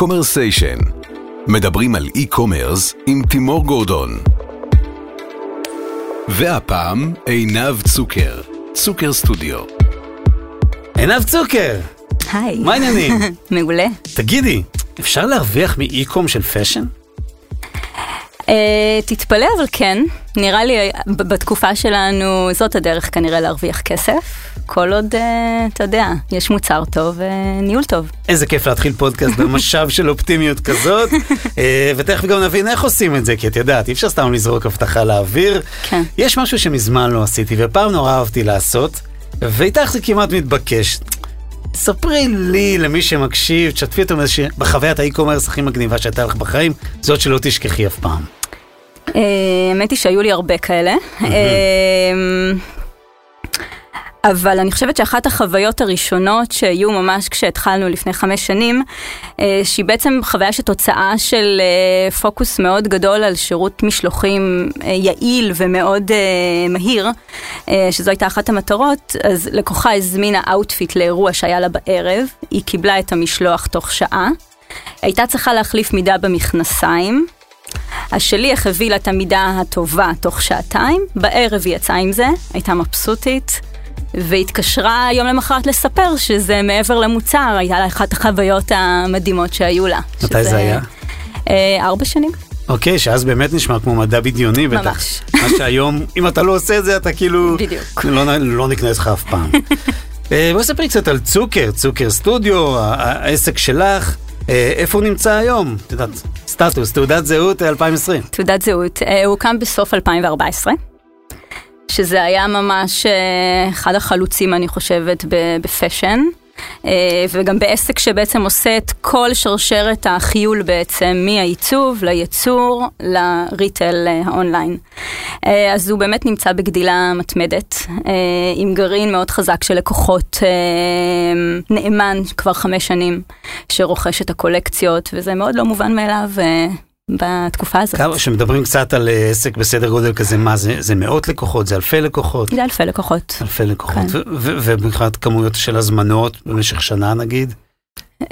Commersation. מדברים על e-commerce עם תימור גורדון. והפעם עינב צוקר, צוקר סטודיו. עינב צוקר, היי. מה העניינים? מעולה. תגידי, אפשר להרוויח מ e-com של fashion? אה, תתפלא אבל כן, נראה לי אה, בתקופה שלנו זאת הדרך כנראה להרוויח כסף, כל עוד, אה, אתה יודע, יש מוצר טוב וניהול טוב. איזה כיף להתחיל פודקאסט במשב של אופטימיות כזאת, אה, ותכף גם נבין איך עושים את זה, כי את יודעת, אי אפשר סתם לזרוק הבטחה לאוויר. כן. יש משהו שמזמן לא עשיתי, ופעם נורא אהבתי לעשות, ואיתך זה כמעט מתבקש. ספרי לי, למי שמקשיב, תשתפי באיזושהי- בחוויית האי-קומרס הכי מגניבה שהייתה לך בחיים, זאת שלא תשכחי אף פעם. Uh, האמת היא שהיו לי הרבה כאלה. Uh, אבל אני חושבת שאחת החוויות הראשונות שהיו ממש כשהתחלנו לפני חמש שנים, אה, שהיא בעצם חוויה שתוצאה של אה, פוקוס מאוד גדול על שירות משלוחים אה, יעיל ומאוד אה, מהיר, אה, שזו הייתה אחת המטרות, אז לקוחה הזמינה outfit לאירוע שהיה לה בערב, היא קיבלה את המשלוח תוך שעה, הייתה צריכה להחליף מידה במכנסיים, השליח הביא לה את המידה הטובה תוך שעתיים, בערב היא יצאה עם זה, הייתה מבסוטית, והתקשרה יום למחרת לספר שזה מעבר למוצר, הייתה לה אחת החוויות המדהימות שהיו לה. מתי שזה, זה היה? אה, ארבע שנים. אוקיי, שאז באמת נשמע כמו מדע בדיוני, בטח. ממש. מה שהיום, אם אתה לא עושה את זה, אתה כאילו... בדיוק. לא, לא נקנה אותך אף פעם. אה, בואי ספרי קצת על צוקר, צוקר סטודיו, העסק שלך. אה, איפה הוא נמצא היום? את יודעת, סטטוס, תעודת זהות אה, 2020. תעודת זהות. אה, הוא הוקם בסוף 2014, שזה היה ממש אה, אחד החלוצים, אני חושבת, ב fashion. אה, וגם בעסק שבעצם עושה את כל שרשרת החיול בעצם, מהעיצוב, לייצור, ל retail אה, האונליין. אה, אז הוא באמת נמצא בגדילה מתמדת, עם גרעין מאוד חזק של לקוחות נאמן כבר חמש שנים, שרוכש את הקולקציות, וזה מאוד לא מובן מאליו בתקופה הזאת. כמה, כשמדברים קצת על אה, עסק בסדר גודל כזה, מה זה, זה מאות לקוחות, זה אלפי לקוחות? זה אלפי לקוחות. אלפי לקוחות. כן. ו- ו- ומבחינת כמויות של הזמנות במשך שנה נגיד? אמ,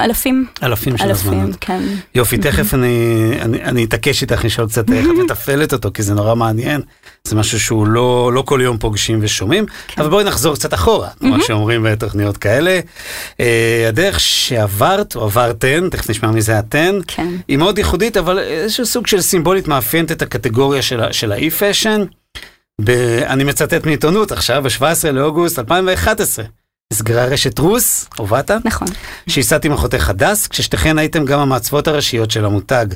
אלפים. אלפים של אלפים, הזמנות. כן. יופי, תכף אני, אני, אני אתעקש איתך לשאול קצת איך את מתפעלת אותו, כי זה נורא מעניין. זה משהו שהוא לא, לא כל יום פוגשים ושומעים, כן. אבל בואי נחזור קצת אחורה, כמו שאומרים בתוכניות כאלה. אה, הדרך שעברת, או עברתן, תכף נשמע מי זה אתן, כן. היא מאוד ייחודית, אבל איזשהו סוג של סימבולית מאפיינת את הקטגוריה של, ה- של ה e-fashion. ב- אני מצטט מעיתונות עכשיו, ב-17 לאוגוסט 2011. נסגרה רשת רוס, הובאת? נכון. שייסדת עם אחותך הדס, כששתיכן הייתם גם המעצבות הראשיות של המותג.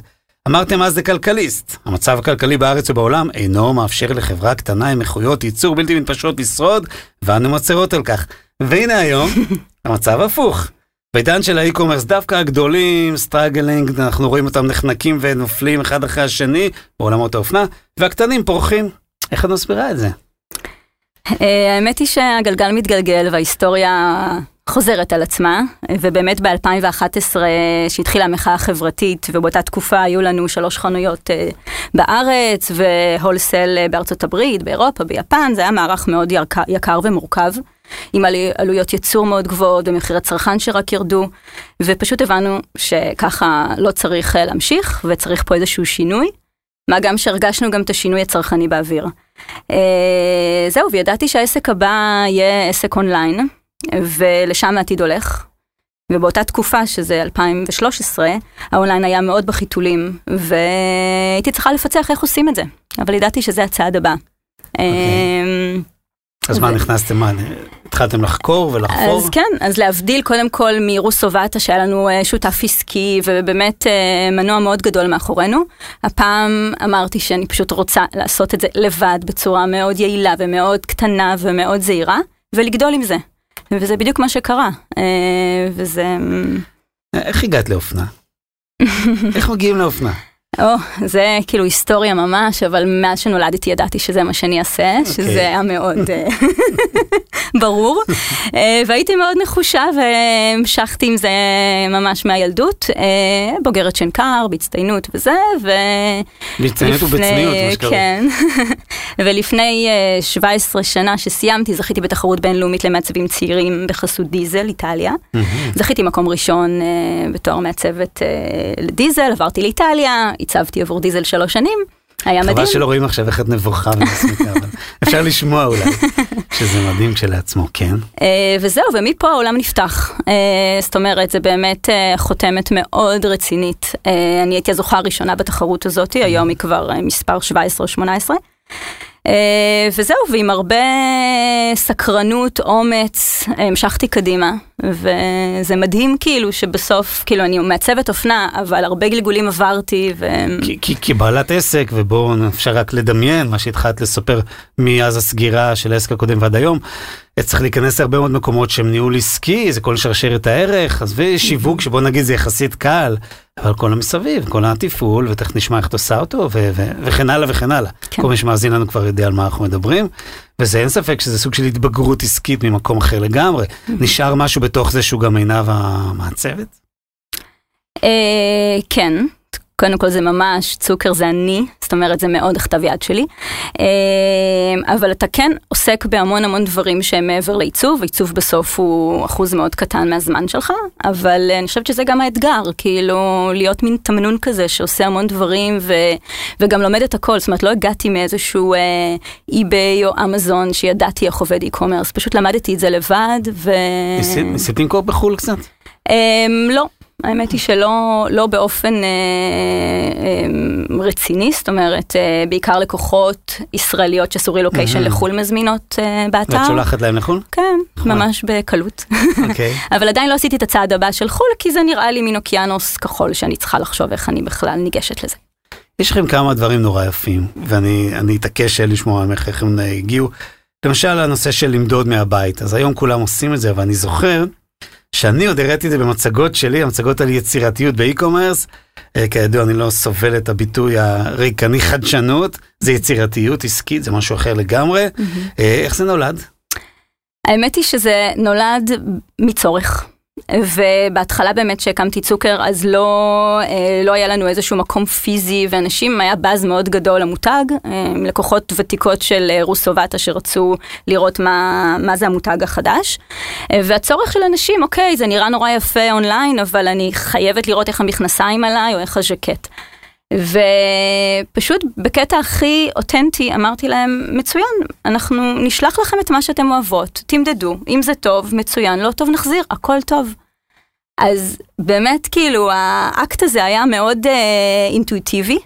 אמרתם אז לכלכליסט, המצב הכלכלי בארץ ובעולם אינו מאפשר לחברה קטנה עם איכויות ייצור בלתי מתפשרות לשרוד, ואנו מצרות על כך. והנה היום, המצב הפוך. בעידן של ה e-commerce דווקא הגדולים, struggling, אנחנו רואים אותם נחנקים ונופלים אחד אחרי השני בעולמות האופנה, והקטנים פורחים. איך את מסבירה את זה? אה, האמת היא שהגלגל מתגלגל וההיסטוריה חוזרת על עצמה, ובאמת ב-2011 שהתחילה המחאה החברתית, ובאותה תקופה היו לנו שלוש חנויות אה, בארץ, והולסל אה, בארצות הברית, באירופה, ביפן, זה היה מערך מאוד יקר, יקר ומורכב. עם עלויות ייצור מאוד גבוהות ומחירי צרכן שרק ירדו, ופשוט הבנו שככה לא צריך אה, להמשיך וצריך פה איזשהו שינוי, מה גם שהרגשנו גם את השינוי הצרכני באוויר. זהו, וידעתי שהעסק הבא יהיה עסק אונליין, ולשם העתיד הולך. ובאותה תקופה, שזה 2013, האונליין היה מאוד בחיתולים, והייתי צריכה לפצח איך עושים את זה, אבל ידעתי שזה הצעד הבא. אה, אז מה ו- נכנסתם, מה, התחלתם לחקור ולחפור? אז כן, אז להבדיל קודם כל מרוסו ואטה שהיה לנו אה, שותף עסקי ובאמת אה, מנוע מאוד גדול מאחורינו. הפעם אמרתי שאני פשוט רוצה לעשות את זה לבד בצורה מאוד יעילה ומאוד קטנה ומאוד זהירה, ולגדול עם זה. וזה בדיוק מה שקרה. אה, וזה... איך הגעת לאופנה? איך מגיעים לאופנה? או, זה כאילו היסטוריה ממש, אבל מאז שנולדתי ידעתי שזה מה שאני אעשה, okay. שזה אוקיי. היה מאוד אה, ברור. אה, והייתי מאוד נחושה והמשכתי עם זה ממש מהילדות. אה, בוגרת שנקר, בהצטיינות וזה, ו... בהצטיינות ובצניעות, מה שקרה. כן. ולפני 17 שנה שסיימתי, זכיתי בתחרות בינלאומית למעצבים צעירים בחסות דיזל, איטליה. זכיתי מקום ראשון בתואר מעצבת לדיזל, עברתי לאיטליה. הצבתי עבור דיזל שלוש שנים, היה מדהים. חבל שלא רואים עכשיו איך את נבוכה ומסמיקה, אבל אפשר לשמוע אולי, שזה מדהים כשלעצמו, כן. אה, וזהו, ומפה העולם נפתח. אה, זאת אומרת, זה באמת אה, חותמת מאוד רצינית. אני הייתי הזוכה הראשונה בתחרות הזאת, היום היא כבר מספר 17 או 18. אה, וזהו, ועם הרבה סקרנות, אומץ, המשכתי קדימה, וזה מדהים כאילו שבסוף, כאילו אני מעצבת אופנה, אבל הרבה גלגולים עברתי ו... כי, כי, כי בעלת עסק, ובואו אפשר רק לדמיין מה שהתחלת לספר מאז הסגירה של העסק הקודם ועד היום, צריך להיכנס להרבה מאוד מקומות שהם ניהול עסקי, זה כל שרשרת הערך, עזבי שיווק שבוא נגיד זה יחסית קל, אבל כל המסביב, כל התפעול, ותכף נשמע איך את עושה אותו, ו- ו- וכן הלאה וכן הלאה. כן. כל מי שמאזין לנו כבר יודע על מה אנחנו מדברים, וזה אין ספק שזה סוג של התבגרות עסקית ממקום אחר לגמרי. נשאר משהו בתוך זה שהוא גם עיניו המעצבת? אה, כן. קודם כל זה ממש, צוקר זה אני, זאת אומרת זה מאוד הכתב יד שלי. אה, אבל אתה כן עוסק בהמון המון דברים שהם מעבר לעיצוב, עיצוב בסוף הוא אחוז מאוד קטן מהזמן שלך, אבל אני חושבת שזה גם האתגר, כאילו להיות מין תמנון כזה שעושה המון דברים ו, וגם לומד את הכל, זאת אומרת לא הגעתי מאיזשהו אי-ביי אה, או אמזון שידעתי איך עובד e-commerce, פשוט למדתי את זה לבד. ו... ניסית למכור בחו"ל קצת? אה, לא, האמת היא שלא לא באופן אה, אה, רציני, זאת אומרת, אה, בעיקר לקוחות ישראליות שעשו רילוקיישן. לחו"ל מזמינות אה, באתר. ואת שולחת להם לחו"ל? כן, ממש בקלות. אוקיי. אבל עדיין לא עשיתי את הצעד הבא של חו"ל, כי זה נראה לי מין אוקיינוס כחול שאני צריכה לחשוב איך אני בכלל ניגשת לזה. יש לכם כמה דברים נורא יפים, ואני אתעקש לשמוע ממך איך הם הגיעו. למשל הנושא של למדוד מהבית, אז היום כולם עושים את זה, אבל אני זוכר שאני עוד הראיתי את זה במצגות שלי, המצגות על יצירתיות באי-קומרס. אה, כידוע, אני לא סובל את הביטוי הריקני חדשנות, זה יצירתיות עסקית, זה משהו אחר לגמרי. Mm-hmm. איך זה נולד? האמת היא שזה נולד מצורך. ובהתחלה באמת שהקמתי צוקר אז לא, אה, לא היה לנו איזשהו מקום פיזי ואנשים היה באז מאוד גדול למותג, אה, לקוחות ותיקות של אה, רוסובטה שרצו לראות מה, מה זה המותג החדש. והצורך של אנשים, אוקיי, זה נראה נורא יפה אונליין, אבל אני חייבת לראות איך המכנסיים עליי או איך הז'קט. ופשוט בקטע הכי אותנטי אמרתי להם, מצוין, אנחנו נשלח לכם את מה שאתם אוהבות, תמדדו, אם זה טוב, מצוין, לא טוב, נחזיר, הכל טוב. אז באמת כאילו האקט הזה היה מאוד אה, אינטואיטיבי.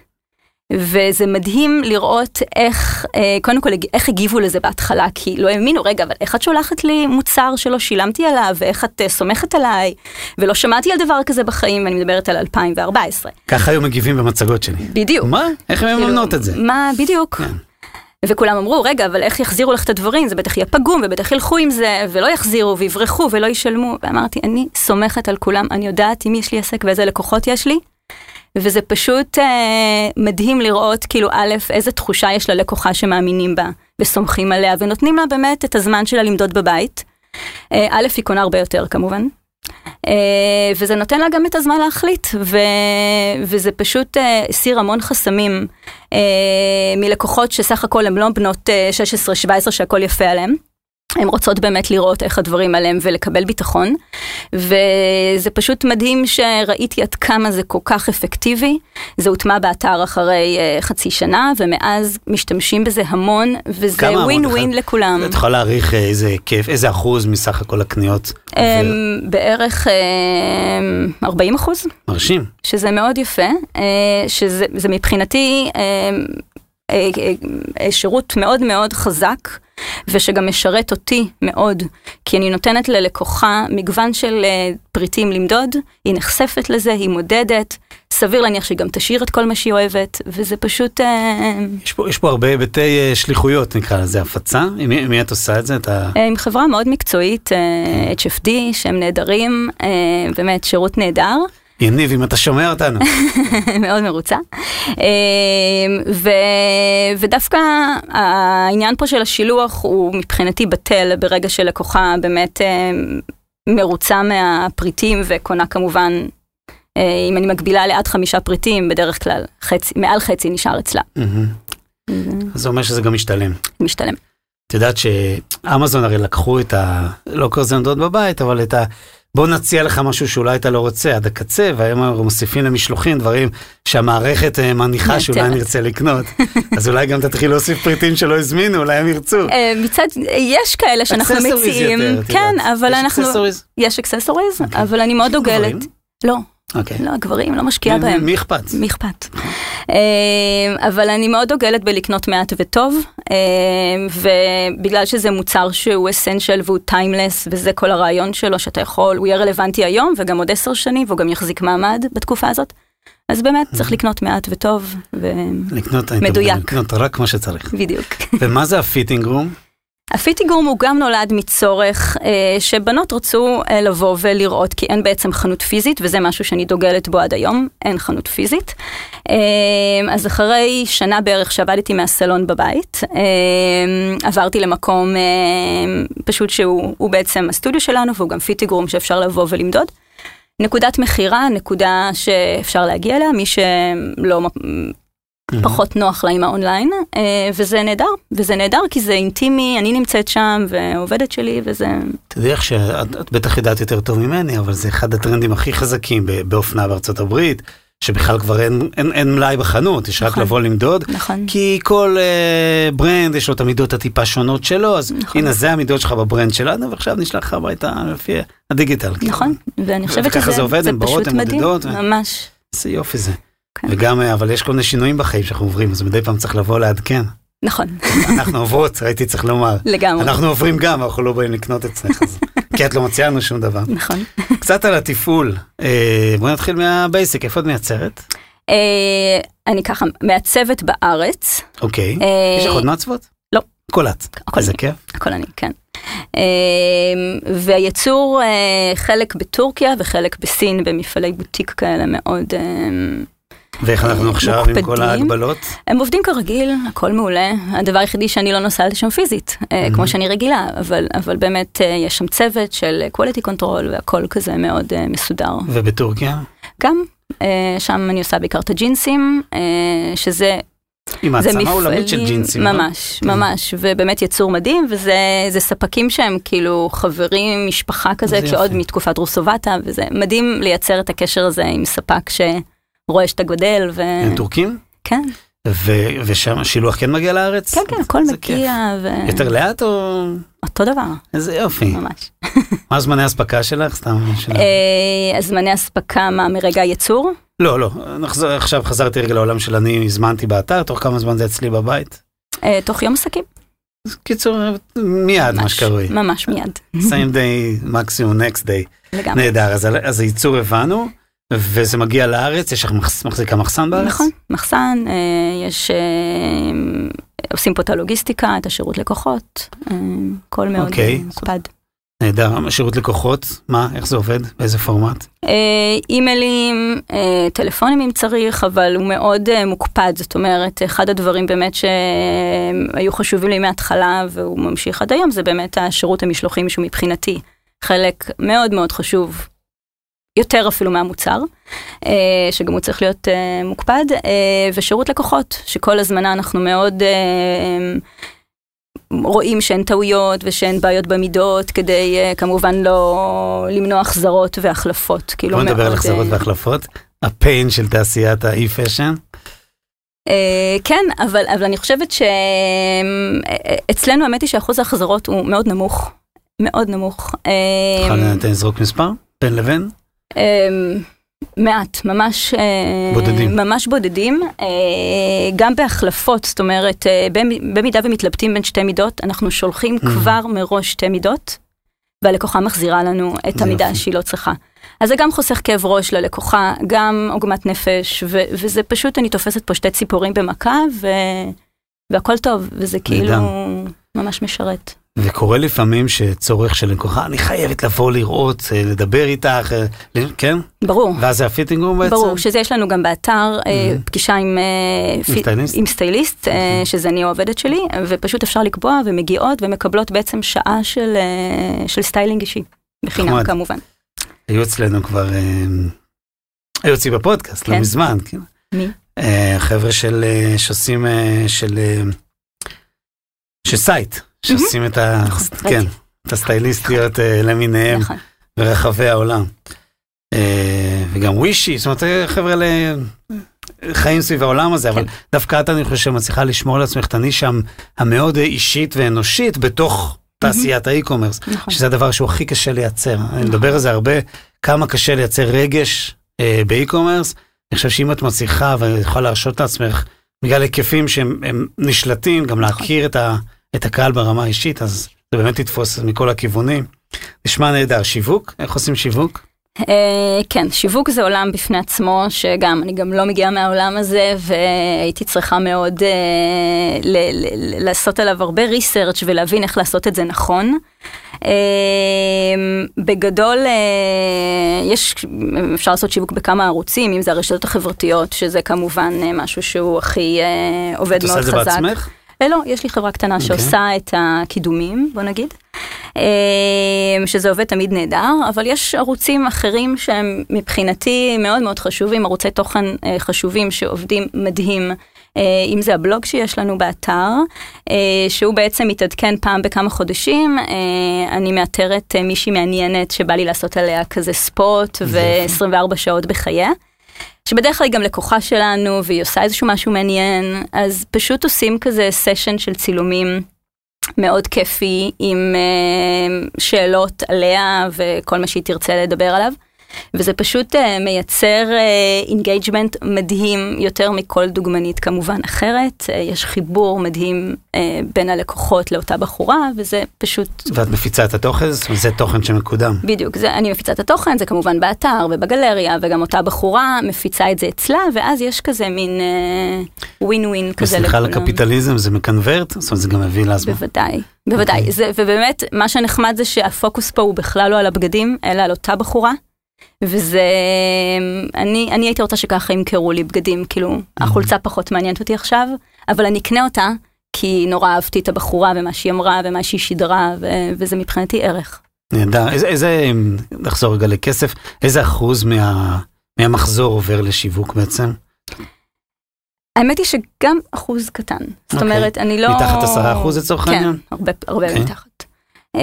וזה מדהים לראות איך, אה, קודם כל, איך הגיבו לזה בהתחלה, כי לא האמינו, רגע, אבל איך את שולחת לי מוצר שלא שילמתי עליו, ואיך את אה, סומכת עליי, ולא שמעתי על דבר כזה בחיים, ואני מדברת על 2014. ככה היו מגיבים במצגות שלי. בדיוק. מה? איך הם מממנות כאילו, את זה? מה, בדיוק. כן. וכולם אמרו, רגע, אבל איך יחזירו לך את הדברים? זה בטח יהיה פגום, ובטח ילכו עם זה, ולא יחזירו, ויברחו, ולא ישלמו. ואמרתי, אני סומכת על כולם, אני יודעת עם מי יש לי עסק ואיזה לקוחות יש לי, וזה פשוט אה, מדהים לראות כאילו א', איזה תחושה יש ללקוחה שמאמינים בה וסומכים עליה ונותנים לה באמת את הזמן שלה למדוד בבית. אה, א', היא קונה הרבה יותר כמובן. אה, וזה נותן לה גם את הזמן להחליט, ו, וזה פשוט הסיר אה, המון חסמים אה, מלקוחות שסך הכל הן לא בנות אה, 16-17 שהכל יפה עליהן. הן רוצות באמת לראות איך הדברים עליהם ולקבל ביטחון. וזה פשוט מדהים שראיתי עד כמה זה כל כך אפקטיבי. זה הוטמע באתר אחרי uh, חצי שנה, ומאז משתמשים בזה המון, וזה ווין ווין לכולם. את יכולה להעריך אה, איזה היקף, איזה אחוז מסך הכל הקניות? Um, בערך um, 40 אחוז. מרשים. שזה מאוד יפה, uh, שזה מבחינתי... Um, שירות מאוד מאוד חזק. ושגם משרת אותי מאוד, כי אני נותנת ללקוחה מגוון של uh, פריטים למדוד, היא נחשפת לזה, היא מודדת, סביר להניח שהיא גם תשאיר את כל מה שהיא אוהבת, וזה פשוט... Uh... יש, פה, יש פה הרבה היבטי uh, שליחויות נקרא לזה, הפצה? עם מי את עושה את זה? אתה... עם חברה מאוד מקצועית, uh, HFD, שהם נהדרים, באמת שירות נהדר. יניב, אם אתה שומע אותנו. מאוד מרוצה. ו, ודווקא העניין פה של השילוח הוא מבחינתי בטל ברגע שלקוחה באמת מרוצה מהפריטים וקונה כמובן, אם אני מגבילה לעד חמישה פריטים, בדרך כלל חצי, מעל חצי נשאר אצלה. זה אומר שזה גם משתלם. משתלם. את יודעת שאמזון הרי לקחו את ה... לא עמדות בבית, אבל את ה... בוא נציע לך משהו שאולי אתה לא רוצה עד הקצה, והיום אנחנו מוסיפים למשלוחים דברים שהמערכת מניחה שאולי נרצה לקנות. אז אולי גם תתחיל להוסיף פריטים שלא הזמינו, אולי הם ירצו. מצד, יש כאלה שאנחנו מציעים, כן, אבל אנחנו... יש accessories? יש accessories, אבל אני מאוד דוגלת. לא. אוקיי. לא, גברים, לא משקיעה בהם. למי אכפת? למי אכפת. אבל אני מאוד דוגלת בלקנות מעט וטוב, ובגלל שזה מוצר שהוא essential והוא timeless, וזה כל הרעיון שלו, שאתה יכול, הוא יהיה רלוונטי היום, וגם עוד עשר שנים, והוא גם יחזיק מעמד בתקופה הזאת. אז באמת צריך לקנות מעט וטוב, ומדויק. לקנות רק כמו שצריך. בדיוק. ומה זה ה fitting room? ה fitting room הוא גם נולד מצורך אה, שבנות רצו אה, לבוא ולראות כי אין בעצם חנות פיזית וזה משהו שאני דוגלת בו עד היום, אין חנות פיזית. אה, אז אחרי שנה בערך שעבדתי מהסלון בבית, אה, עברתי למקום אה, פשוט שהוא בעצם הסטודיו שלנו והוא גם fitting room שאפשר לבוא ולמדוד. נקודת מכירה, נקודה שאפשר להגיע אליה, מי שלא פחות נוח לה עם האונליין, וזה נהדר, וזה נהדר כי זה אינטימי, אני נמצאת שם ועובדת שלי וזה... תדעי איך שאת בטח ידעת יותר טוב ממני, אבל זה אחד הטרנדים הכי חזקים באופנה בארצות הברית. שבכלל כבר אין, אין, אין מלאי בחנות, יש רק לבוא למדוד, נכון. כי כל uh, brand יש לו את המידות הטיפה שונות שלו, אז נכון. הנה זה המידות שלך ב brand שלנו, ועכשיו נשלח לך הביתה לפי הדיגיטל. נכון, ואני חושבת שזה זה עובד, זה פשוט מדהים, מודדות, ממש. איזה יופי זה. כן. וגם, אבל יש כל מיני שינויים בחיים שאנחנו עוברים, אז מדי פעם צריך לבוא לעדכן. נכון. אנחנו עוברות, הייתי צריך לומר. לגמרי. אנחנו עוברים גם, אנחנו לא באים לקנות אצלך, אז... כי את לא מציעה לנו שום דבר. נכון. קצת על התפעול. אה, בואי נתחיל מהבייסיק, איפה את מייצרת? אה, אני ככה מעצבת בארץ. אוקיי. אה, יש לך עוד מעצבות? לא. הכל את. איזה אני. כיף. הכל אני, כן. והייצור חלק בטורקיה וחלק בסין במפעלי בוטיק כאלה מאוד ואיך אנחנו עכשיו עם כל ההגבלות? הם עובדים כרגיל, הכל מעולה. הדבר היחידי שאני לא נוסעת לשם פיזית, כמו שאני רגילה, אבל, אבל באמת יש שם צוות של quality control והכל כזה מאוד מסודר. ובטורקיה? גם, שם אני עושה בעיקר את הג'ינסים, שזה... עם העצמה עולמית של ג'ינסים. ממש, לא? ממש, ובאמת יצור מדהים, וזה ספקים שהם כאילו חברים, משפחה כזה, כעוד מתקופת רוסובטה, וזה מדהים לייצר את הקשר הזה עם ספק ש... רואה שאתה גודל ו... הם טורקים? כן. ו- ושם השילוח כן מגיע לארץ? כן, כן, הכל מגיע. ו... יותר לאט או... אותו דבר. איזה יופי. ממש. מה זמני האספקה שלך? סתם שאלה. זמני אספקה, מה, מרגע הייצור? לא, לא. נחזור, עכשיו חזרתי רגע לעולם של אני הזמנתי באתר, תוך כמה זמן זה אצלי בבית? תוך יום עסקים. קיצור, מיד, מה שקרוי. ממש מיד. same day, מקסימום next day. לגמרי. נהדר, אז, אז הייצור הבנו. וזה מגיע לארץ, יש לך מחזיקה מחסן בארץ? נכון, מחסן, יש, עושים פה את הלוגיסטיקה, את השירות לקוחות, הכל מאוד מוקפד. נהדר, שירות לקוחות, מה, איך זה עובד, באיזה פורמט? אימיילים, טלפונים אם צריך, אבל הוא מאוד מוקפד, זאת אומרת, אחד הדברים באמת שהיו חשובים לי מההתחלה והוא ממשיך עד היום, זה באמת השירות המשלוחים שהוא מבחינתי חלק מאוד מאוד חשוב. יותר אפילו מהמוצר, שגם הוא צריך להיות מוקפד, ושירות לקוחות, שכל הזמנה אנחנו מאוד רואים שאין טעויות ושאין בעיות במידות, כדי כמובן לא למנוע החזרות והחלפות. בוא נדבר על החזרות והחלפות, הפיין של תעשיית האי-פשן. כן, אבל, אבל אני חושבת שאצלנו האמת היא שאחוז ההחזרות הוא מאוד נמוך, מאוד נמוך. יכולה לזרוק מספר? בין לבין? מעט, ממש בודדים, ממש בודדים, גם בהחלפות, זאת אומרת, במידה ומתלבטים בין שתי מידות, אנחנו שולחים כבר מראש שתי מידות, והלקוחה מחזירה לנו את המידה שהיא לא צריכה. אז זה גם חוסך כאב ראש ללקוחה, גם עוגמת נפש, וזה פשוט, אני תופסת פה שתי ציפורים במכה, והכל טוב, וזה כאילו ממש משרת. וקורה לפעמים שצורך של לקוחה, אני חייבת לבוא לראות, אה, לדבר איתך, אה, כן? ברור. ואז זה ה fitting room בעצם? ברור, שזה יש לנו גם באתר אה, פגישה עם, סטייליסט? עם סטייליסט, אה, שזה אני העובדת שלי, ופשוט אפשר לקבוע ומגיעות ומקבלות בעצם שעה של, של styling אישי, בחינם נחמד. כמובן. היו אצלנו כבר, היו אצלי בפודקאסט, לא כן. מזמן, כן. מי? חבר'ה של, שעושים, של, של סייט, שעושים את ה... נכון, כן, ראיתי. את הסטייליסטיות אה, למיניהם נכון. ברחבי העולם. אה, וגם ווישי, זאת אומרת, אה, חבר'ה. חיים סביב העולם הזה, אבל כן. דווקא את, אני חושב, שמצליחה לשמור על עצמך את הנישה המאוד אישית ואנושית בתוך תעשיית ה e-commerce, נכון. שזה הדבר שהוא הכי קשה לייצר. אני מדבר על זה הרבה, כמה קשה לייצר רגש באי-קומרס. אני חושב שאם את מצליחה ויכולה להרשות לעצמך, בגלל היקפים שהם הם נשלטים, גם להכיר את, ה, את הקהל ברמה האישית, אז זה באמת יתפוס מכל הכיוונים. נשמע נהדר. שיווק? איך עושים שיווק? אה, כן, שיווק זה עולם בפני עצמו, שגם, אני גם לא מגיעה מהעולם הזה, והייתי צריכה מאוד ל- לעשות עליו הרבה ריסרצ' ולהבין איך לעשות את זה נכון. אה, בגדול, אה, יש, אפשר לעשות שיווק בכמה ערוצים, אם זה הרשתות החברתיות, שזה כמובן אה, משהו שהוא הכי אה, עובד את עושה מאוד את זה חזק. בעצמך? אה, לא, יש לי חברה קטנה שעושה את הקידומים, בוא נגיד, אה, שזה עובד תמיד נהדר, אבל יש ערוצים אחרים שהם מבחינתי מאוד מאוד חשובים, ערוצי תוכן אה, חשובים שעובדים מדהים. אה, אם זה הבלוג שיש לנו באתר, אה, שהוא בעצם מתעדכן פעם בכמה חודשים, אה, אני מאתרת אה, מישהי מעניינת שבא לי לעשות עליה כזה spot ו-24 שעות בחייה. שבדרך כלל היא גם לקוחה שלנו והיא עושה איזשהו משהו מעניין, אז פשוט עושים כזה session של צילומים מאוד כיפי עם אה, שאלות עליה וכל מה שהיא תרצה לדבר עליו. וזה פשוט אה, מייצר engagement מדהים יותר מכל דוגמנית כמובן אחרת. אה, יש חיבור מדהים אה, בין הלקוחות לאותה בחורה וזה פשוט ואת מפיצה את התוכן? זה תוכן שמקודם. בדיוק, זה, אני מפיצה את התוכן, זה כמובן באתר ובגלריה, וגם אותה בחורה מפיצה את זה אצלה, ואז יש כזה מין ווין ווין כזה וסליחה על. הקפיטליזם, זה מקנברט? זאת אומרת, זה גם מביא להזמן. בוודאי, בוודאי. אוקיי. זה, ובאמת, מה שנחמד זה שהפוקוס פה הוא בכלל לא על הבגדים, אלא על אותה בחורה. וזה, אני, אני הייתי רוצה שככה ימכרו לי בגדים, כאילו, החולצה פחות מעניינת אותי עכשיו, אבל אני אקנה אותה, כי נורא אהבתי את הבחורה ומה שהיא אמרה ומה שהיא שידרה, ו, וזה מבחינתי ערך. נהדר. איזה, איזה, נחזור רגע לכסף, איזה אחוז מה, מהמחזור עובר לשיווק בעצם? האמת היא שגם אחוז קטן. זאת אוקיי. אומרת, אני לא... מתחת 10% לצורך כן, העניין? הרבה, הרבה אוקיי. מתחת. Uh,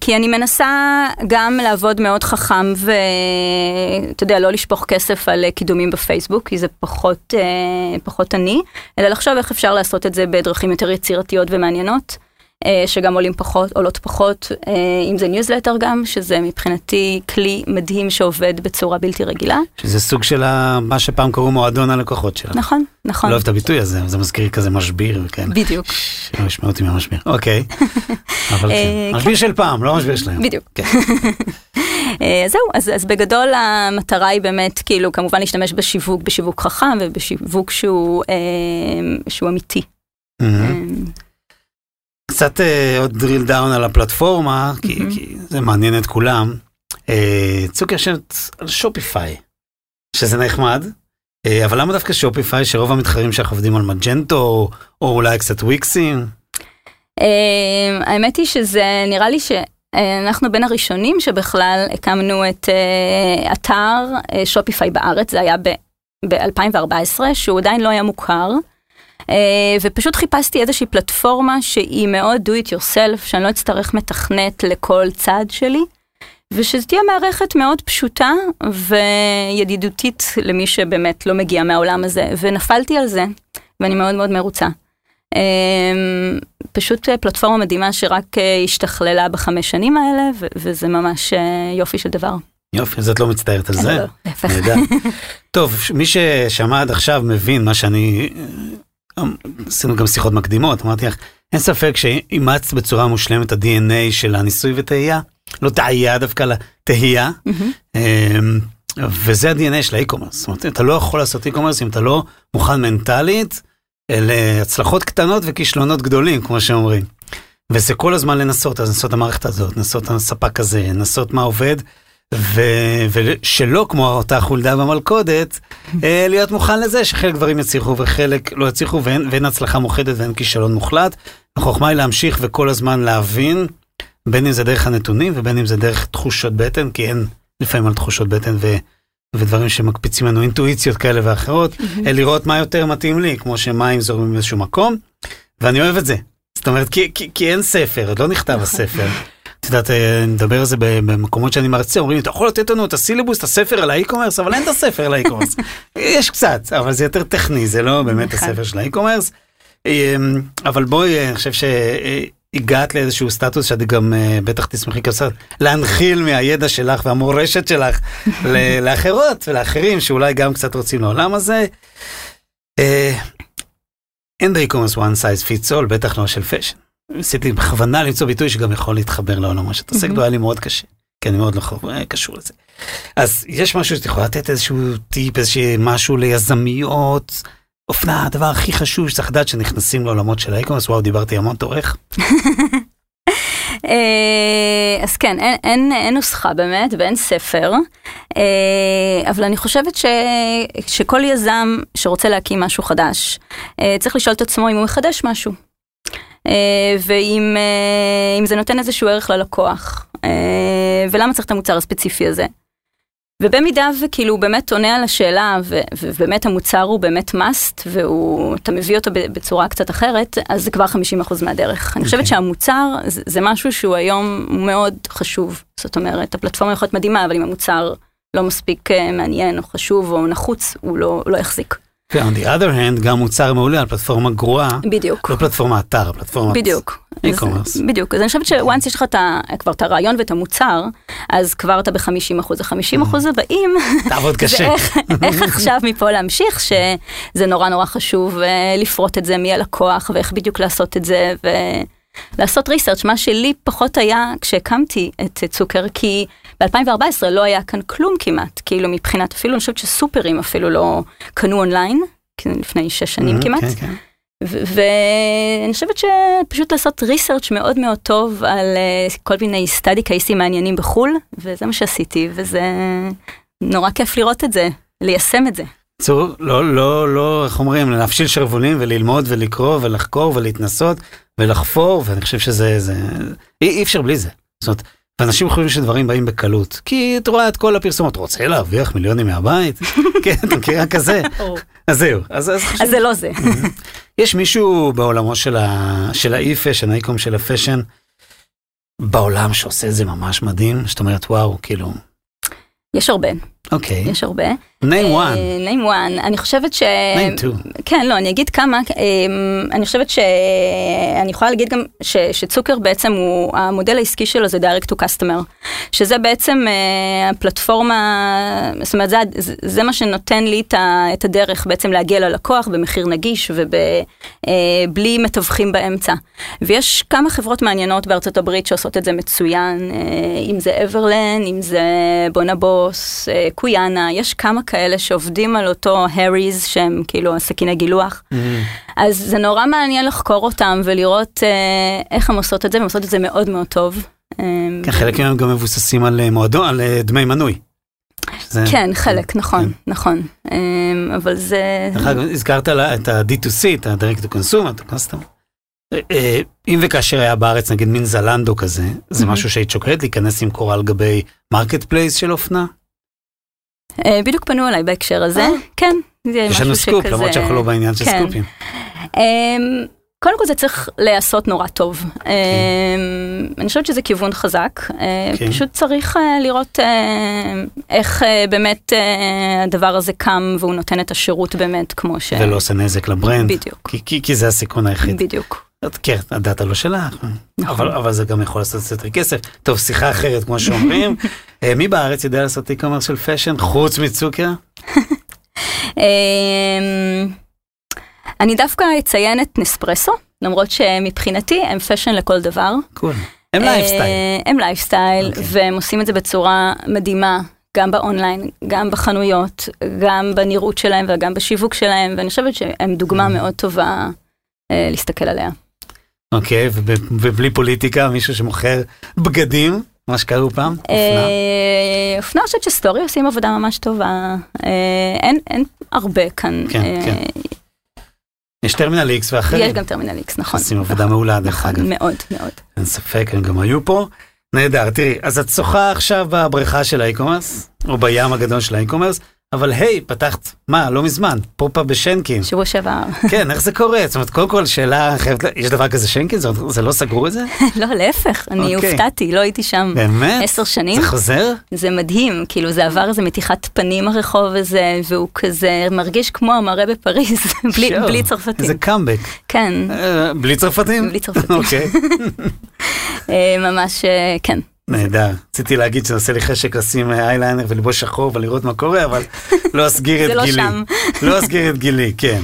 כי אני מנסה גם לעבוד מאוד חכם ואתה יודע, לא לשפוך כסף על אה, קידומים בפייסבוק, כי זה פחות, uh, פחות אני, אלא לחשוב איך אפשר לעשות את זה בדרכים יותר יצירתיות ומעניינות, שגם עולים פחות, עולות פחות, אם זה ניוזלטר גם, שזה מבחינתי כלי מדהים שעובד בצורה בלתי רגילה. שזה סוג של מה שפעם קראו מועדון הלקוחות שלך. נכון, נכון. לא אוהב את הביטוי הזה, זה מזכיר כזה משביר וכאלה. בדיוק. שלא ישמעו אותי מהמשביר. אוקיי. אבל אה, כן. משביר של פעם, לא המשביר שלהם. בדיוק. כן. אה, זהו, אז, אז בגדול המטרה היא באמת, כאילו, כמובן להשתמש בשיווק, בשיווק חכם ובשיווק שהוא, אה, שהוא אמיתי. מהמם. קצת אה, עוד drill down על הפלטפורמה, כי זה מעניין את כולם. אה, צוקי יושבת על שופיפיי, שזה נחמד, אה, אבל למה דווקא שופיפיי, שרוב המתחרים שלך עובדים על מג'נטו, או- או אולי קצת וויקסים? האמת היא שזה נראה לי שאנחנו בין הראשונים שבכלל הקמנו את אתר שופיפיי בארץ, זה היה ב-2014, שהוא עדיין לא היה מוכר. Uh, ופשוט חיפשתי איזושהי פלטפורמה שהיא מאוד do it yourself, שאני לא אצטרך מתכנת לכל צעד שלי, ושזו תהיה מערכת מאוד פשוטה וידידותית למי שבאמת לא מגיע מהעולם הזה, ונפלתי על זה, ואני מאוד מאוד מרוצה. Uh, פשוט אה, פלטפורמה מדהימה שרק uh, השתכללה בחמש שנים האלה, ו- וזה ממש יופי של דבר. יופי, אז את לא מצטערת על זה? לא, להפך. נהדר. טוב, מי ששמע עד עכשיו מבין מה שאני... עשינו גם שיחות מקדימות, אמרתי לך, אין ספק שאימצת בצורה מושלמת את ה-DNA של הניסוי וטעייה, לא טעייה דווקא, אלא תהייה. אמ, וזה ה-DNA של האי-קומרס. זאת אומרת, אתה לא יכול לעשות אי-קומרס אם אתה לא מוכן מנטלית להצלחות קטנות וכישלונות גדולים, כמו שאומרים. וזה כל הזמן לנסות, אז לנסות את המערכת הזאת, לנסות את הספק הזה, לנסות מה עובד, ו- ושלא כמו אותה חולדה במלכודת, אה, להיות מוכן לזה שחלק דברים יצליחו וחלק לא יצליחו ואין, ואין הצלחה מוחדת ואין כישלון מוחלט. החוכמה היא להמשיך וכל הזמן להבין, בין אם זה דרך הנתונים ובין אם זה דרך תחושות בטן, כי אין לפעמים על תחושות בטן ו... ודברים שמקפיצים לנו אינטואיציות כאלה ואחרות, mm-hmm. לראות מה יותר מתאים לי, כמו שמים זורמים באיזשהו מקום, ואני אוהב את זה. זאת אומרת, כי, כי, כי אין ספר, עוד לא נכתב. הספר. את יודעת, אה, נדבר על זה במקומות שאני מרצה, אומרים לי, אתה יכול לתת לנו את הסילבוס, את הספר על ה e-commerce, אבל אין את הספר על ה e-commerce. יש קצת, אבל זה יותר טכני, זה לא באמת נכון. הספר של ה e-commerce. אה, אבל בואי, אני חושב שהגעת לאיזשהו סטטוס שאת גם אה, בטח תשמחי קצת להנחיל מהידע שלך והמורשת שלך לאחרות ולאחרים שאולי גם קצת רוצים לעולם הזה. אה, אין ב-e-commerce one size fits all, בטח לא של fashion. ניסיתי בכוונה למצוא ביטוי שגם יכול להתחבר לעולם שאת עוסק בו, היה לי מאוד קשה, כי אני מאוד לא אה, קשור לזה. אז יש משהו שאת יכולה לתת איזשהו טיפ, איזשהו משהו ליזמיות, אופנה, הדבר הכי חשוב שצריך לדעת שנכנסים לעולמות של ה e-commerce, וואו, דיברתי המון תורך. אה, אז כן, אין, אין, אין נוסחה באמת ואין ספר, אה, אבל אני חושבת ש, שכל יזם שרוצה להקים משהו חדש, צריך לשאול את עצמו אם הוא מחדש משהו. אה, ואם אה, זה נותן איזשהו ערך ללקוח, אה, ולמה צריך את המוצר הספציפי הזה. ובמידה וכאילו הוא באמת עונה על השאלה, ו- ובאמת המוצר הוא באמת must, ואתה מביא אותו בצורה קצת אחרת, אז זה כבר 50% מהדרך. אני חושבת אוקיי. שהמוצר זה, זה משהו שהוא היום מאוד חשוב. זאת אומרת, הפלטפורמה יכולה להיות מדהימה, אבל אם המוצר לא מספיק מעניין או חשוב או נחוץ, הוא לא, לא יחזיק. ו-on the other hand, גם מוצר מעולה על פלטפורמה גרועה, בדיוק. לא פלטפורמה אתר, פלטפורמה... בדיוק. e-commerce. בדיוק. אז אני חושבת שוואנס יש לך את כבר את הרעיון ואת המוצר, אז כבר אתה ב-50 אחוז. ה-50 אחוז הבאים, תעבוד קשה. זה איך, איך עכשיו מפה להמשיך, שזה נורא נורא חשוב אה, לפרוט את זה מי הלקוח, ואיך בדיוק לעשות את זה, ולעשות ריסרצ', מה שלי פחות היה כשהקמתי את צוקר, כי ב-2014 לא היה כאן כלום כמעט, כאילו מבחינת אפילו, אני חושבת שסופרים אפילו לא קנו אונליין, לפני שש שנים Mhm, כמעט. כן, כן. ואני חושבת שפשוט לעשות ריסרצ' מאוד מאוד טוב על אה, כל מיני סטאדי קייסים מעניינים בחו"ל, וזה מה שעשיתי, וזה נורא כיף לראות את זה, ליישם את זה. בקיצור, לא, לא, לא, איך אומרים, להפשיל שרוולים וללמוד ולקרוא ולחקור ולהתנסות ולחפור, ואני חושב שזה, זה, אי, אי אפשר בלי זה. זאת אומרת, ואנשים חושבים שדברים באים בקלות, כי את רואה את כל הפרסומות, רוצה להרוויח מיליונים מהבית? כן, אתה מכירה כזה? אז זהו, אז, זה לא זה. יש מישהו בעולמו של האי-פשן, האי-קום של הפשן, בעולם שעושה את זה ממש מדהים, שאת אומרת, וואו, כאילו, יש הרבה, אוקיי, יש הרבה. name one, name one, אני חושבת ש... name two. כן, לא, אני אגיד כמה, אמ, אני חושבת שאני יכולה להגיד גם ש, שצוקר בעצם הוא, המודל העסקי שלו זה direct to customer, שזה בעצם אה, הפלטפורמה, זאת אומרת, זה, זה, מה שנותן לי את, הדרך בעצם להגיע ללקוח במחיר נגיש ובלי מתווכים באמצע. ויש כמה חברות מעניינות בארצות הברית שעושות את זה מצוין, אה, אם זה אברלן, אם זה בונבוס, אה, קויאנה, יש כמה כאלה שעובדים על אותו הריז שהם כאילו הסכיני גילוח. אז זה נורא מעניין לחקור אותם ולראות אה, איך הם עושות את זה, והם עושות את זה מאוד מאוד טוב. אה, כן, חלק מהם גם מבוססים על אה, מועדון, על אה, דמי מנוי. שזה- כן, חלק, נכון, כן. נכון. אה, אבל זה... דרך אגב, הזכרת את ה-D2C, את ה-Direct to Consumer, את ה-Custom. אה, אם וכאשר היה בארץ נגיד מין זלנדו כזה, זה Mhm. משהו שהיית שוקלת להיכנס עם צוקר על גבי marketplace של אופנה? אה, בדיוק פנו אליי בהקשר הזה, אה. כן. זה יש לנו סקופ, למרות שאנחנו לא בעניין של כן. סקופים. אמ, קודם כל זה צריך להיעשות נורא טוב. כן. אמ, אני חושבת שזה כיוון חזק. אה, כן. פשוט צריך לראות איך באמת הדבר הזה קם והוא נותן את השירות באמת כמו ש... ולא עושה נזק ל brand. בדיוק. כי- כי- כי זה הסיכון היחיד. בדיוק. כן, הדאטה לא שלך, נכון. אבל, אבל זה גם יכול לעשות קצת יותר כסף. טוב, שיחה אחרת, כמו שאומרים. אה, מי בארץ יודע לעשות e-commerce של fashion חוץ מצוקר? אמ, אני דווקא אציין את נספרסו, למרות שמבחינתי הם fashion לכל דבר. cool. הם לייפסטייל. אה, הם לייפסטייל, אוקיי. והם עושים את זה בצורה מדהימה, גם באונליין, גם בחנויות, גם בנראות שלהם וגם בשיווק שלהם, ואני חושבת שהם דוגמה Mm. מאוד טובה אה, להסתכל עליה. אוקיי, וב- ובלי פוליטיקה, מישהו שמוכר בגדים, מה שקראו פעם? אופנה. אה, אופנה, אני חושבת שסטורי עושים עבודה ממש טובה. אה, אין הרבה כאן. כן, אה, כן. יש טרמינל איקס ואחרים. יש גם טרמינל איקס, נכון. עושים עבודה מעולה, דרך נכון, אגב. מאוד, מאוד. אין ספק, הם גם היו פה. נהדר, תראי, אז את שוחה עכשיו בבריכה של ה e-commerce, או בים הגדול של ה e-commerce, אבל היי, פתחת, מה, לא מזמן, פופ-אפ בשנקין. שבוע שעבר. כן, איך זה קורה? זאת אומרת, קודם כל, שאלה חייבת, יש דבר כזה שנקין? אומרת, זה לא סגרו את זה? לא, להפך, אני אוקיי. הופתעתי, לא הייתי שם? עשר שנים. זה חוזר? זה מדהים, כאילו זה עבר איזה מתיחת פנים הרחוב הזה, והוא כזה מרגיש כמו המראה בפריז, בלי, בלי צרפתים. איזה קאמבק. כן, אה, בלי צרפתים? בלי צרפתים. אוקיי, אה, ממש, אה, כן. נהדר. רציתי להגיד שזה עושה לי חשק לשים אה, אייליינר ולבוש שחור ולראות מה קורה, אבל לא אסגיר את זה לא גילי. שם. לא אסגיר את גילי, כן.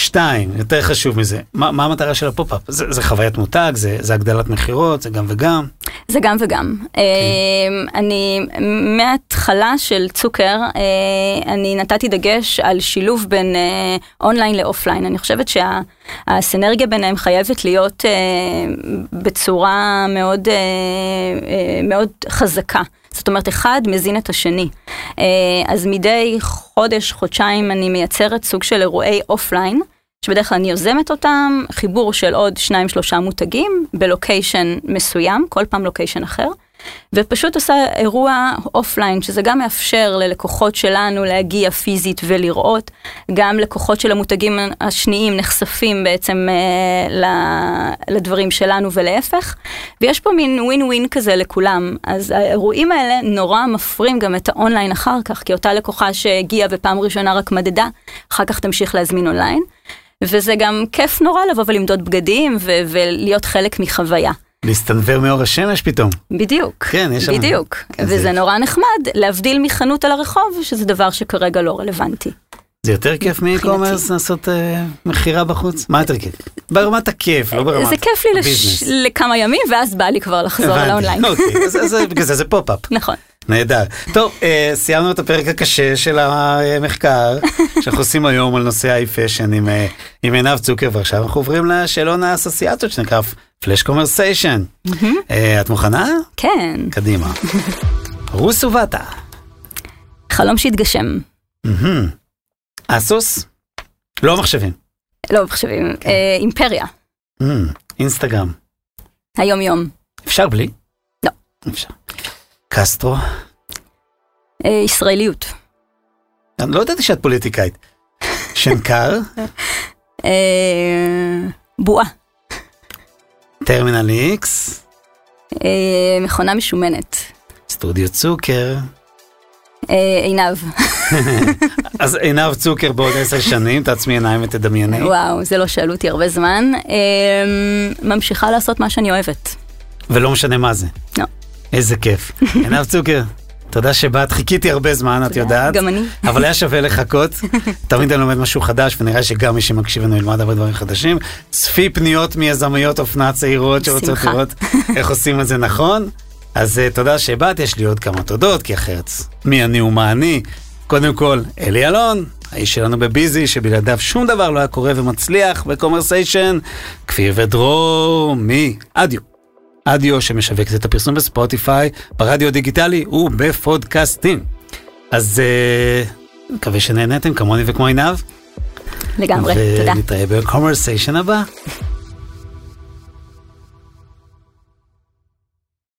שתיים, יותר חשוב מזה, מה, מה המטרה של הפופ-אפ? זה, זה חוויית מותג, זה, זה הגדלת מכירות, זה גם וגם. זה גם וגם. כן. אה, אני, מההתחלה של צוקר, אה, אני נתתי דגש על שילוב בין אה, אונליין לאופליין. אני חושבת שהסנרגיה ביניהם חייבת להיות אה, בצורה מאוד, מאוד חזקה. זאת אומרת, אחד מזין את השני. אה, אז מדי חודש, חודשיים, אני מייצרת סוג של אירועי אופליין. שבדרך כלל אני יוזמת אותם, חיבור של עוד שניים שלושה מותגים בלוקיישן מסוים, כל פעם לוקיישן אחר, ופשוט עושה אירוע אופליין, שזה גם מאפשר ללקוחות שלנו להגיע פיזית ולראות, גם לקוחות של המותגים השניים נחשפים בעצם אה, לדברים שלנו ולהפך, ויש פה מין ווין ווין כזה לכולם, אז האירועים האלה נורא מפרים גם את האונליין אחר כך, כי אותה לקוחה שהגיעה ופעם ראשונה רק מדדה, אחר כך תמשיך להזמין אונליין. וזה גם כיף נורא לבוא ולמדוד בגדים ולהיות חלק מחוויה. להסתנוור מאור השמש פתאום. בדיוק. כן, יש שם- בדיוק. כן, זה- וזה נורא נחמד להבדיל מחנות על הרחוב, שזה דבר שכרגע לא רלוונטי. זה יותר כיף מ e-commerce לעשות אה, מכירה בחוץ? מה יותר כיף? ברמת הכיף, לא ברמת זה כיף לי לש... הביזנס. לכמה ימים, ואז בא לי כבר לחזור לאונליין. אוקיי, בגלל זה זה פופ-אפ. נכון. נהדר. טוב, אה, סיימנו את הפרק הקשה של המחקר שאנחנו עושים היום על נושא ה e-fashion עם, אה, עם עינב צוקר, ועכשיו אנחנו עוברים לשאלון האסוציאציות שנקרא פלאש קומרסיישן. את מוכנה? כן, קדימה. רוסו ואטה. חלום שהתגשם. אסוס? לא מחשבים. לא מחשבים, כן. אה, אימפריה. אינסטגרם. היום יום. אפשר בלי? לא. אפשר. קסטרו? אה, ישראליות. אני לא ידעתי שאת פוליטיקאית. שנקר? אה, בועה. טרמינל איקס? אה, מכונה משומנת. סטודיו צוקר? עינב. אז עינב צוקר בעוד עשר שנים, תעצמי עיניים ותדמייני. וואו, זה לא שאלו אותי הרבה זמן. ממשיכה לעשות מה שאני אוהבת. ולא משנה מה זה. לא. איזה כיף. עינב צוקר, תודה שבאת, חיכיתי הרבה זמן, את יודעת. גם אני. אבל היה שווה לחכות. תמיד אני לומד משהו חדש, ונראה שגם מי שמקשיב לנו ילמד הרבה דברים חדשים. צפי פניות מיזמיות אופנה צעירות שרוצות. לראות איך עושים את זה נכון. אז uh, תודה שבאת, יש לי עוד כמה תודות, כי אחרת מי אני ומה אני. קודם כל, אלי אלון, האיש שלנו בביזי, שבלעדיו שום דבר לא היה קורה ומצליח בקומרסיישן. כפיר ודרור, מי? אדיו. אדיו שמשווקת את הפרסום בספוטיפיי, ברדיו הדיגיטלי ובפודקאסטים. אז אה, מקווה שנהנתם כמוני וכמו עינב. לגמרי, תודה. ונתראה בקומרסיישן הבא.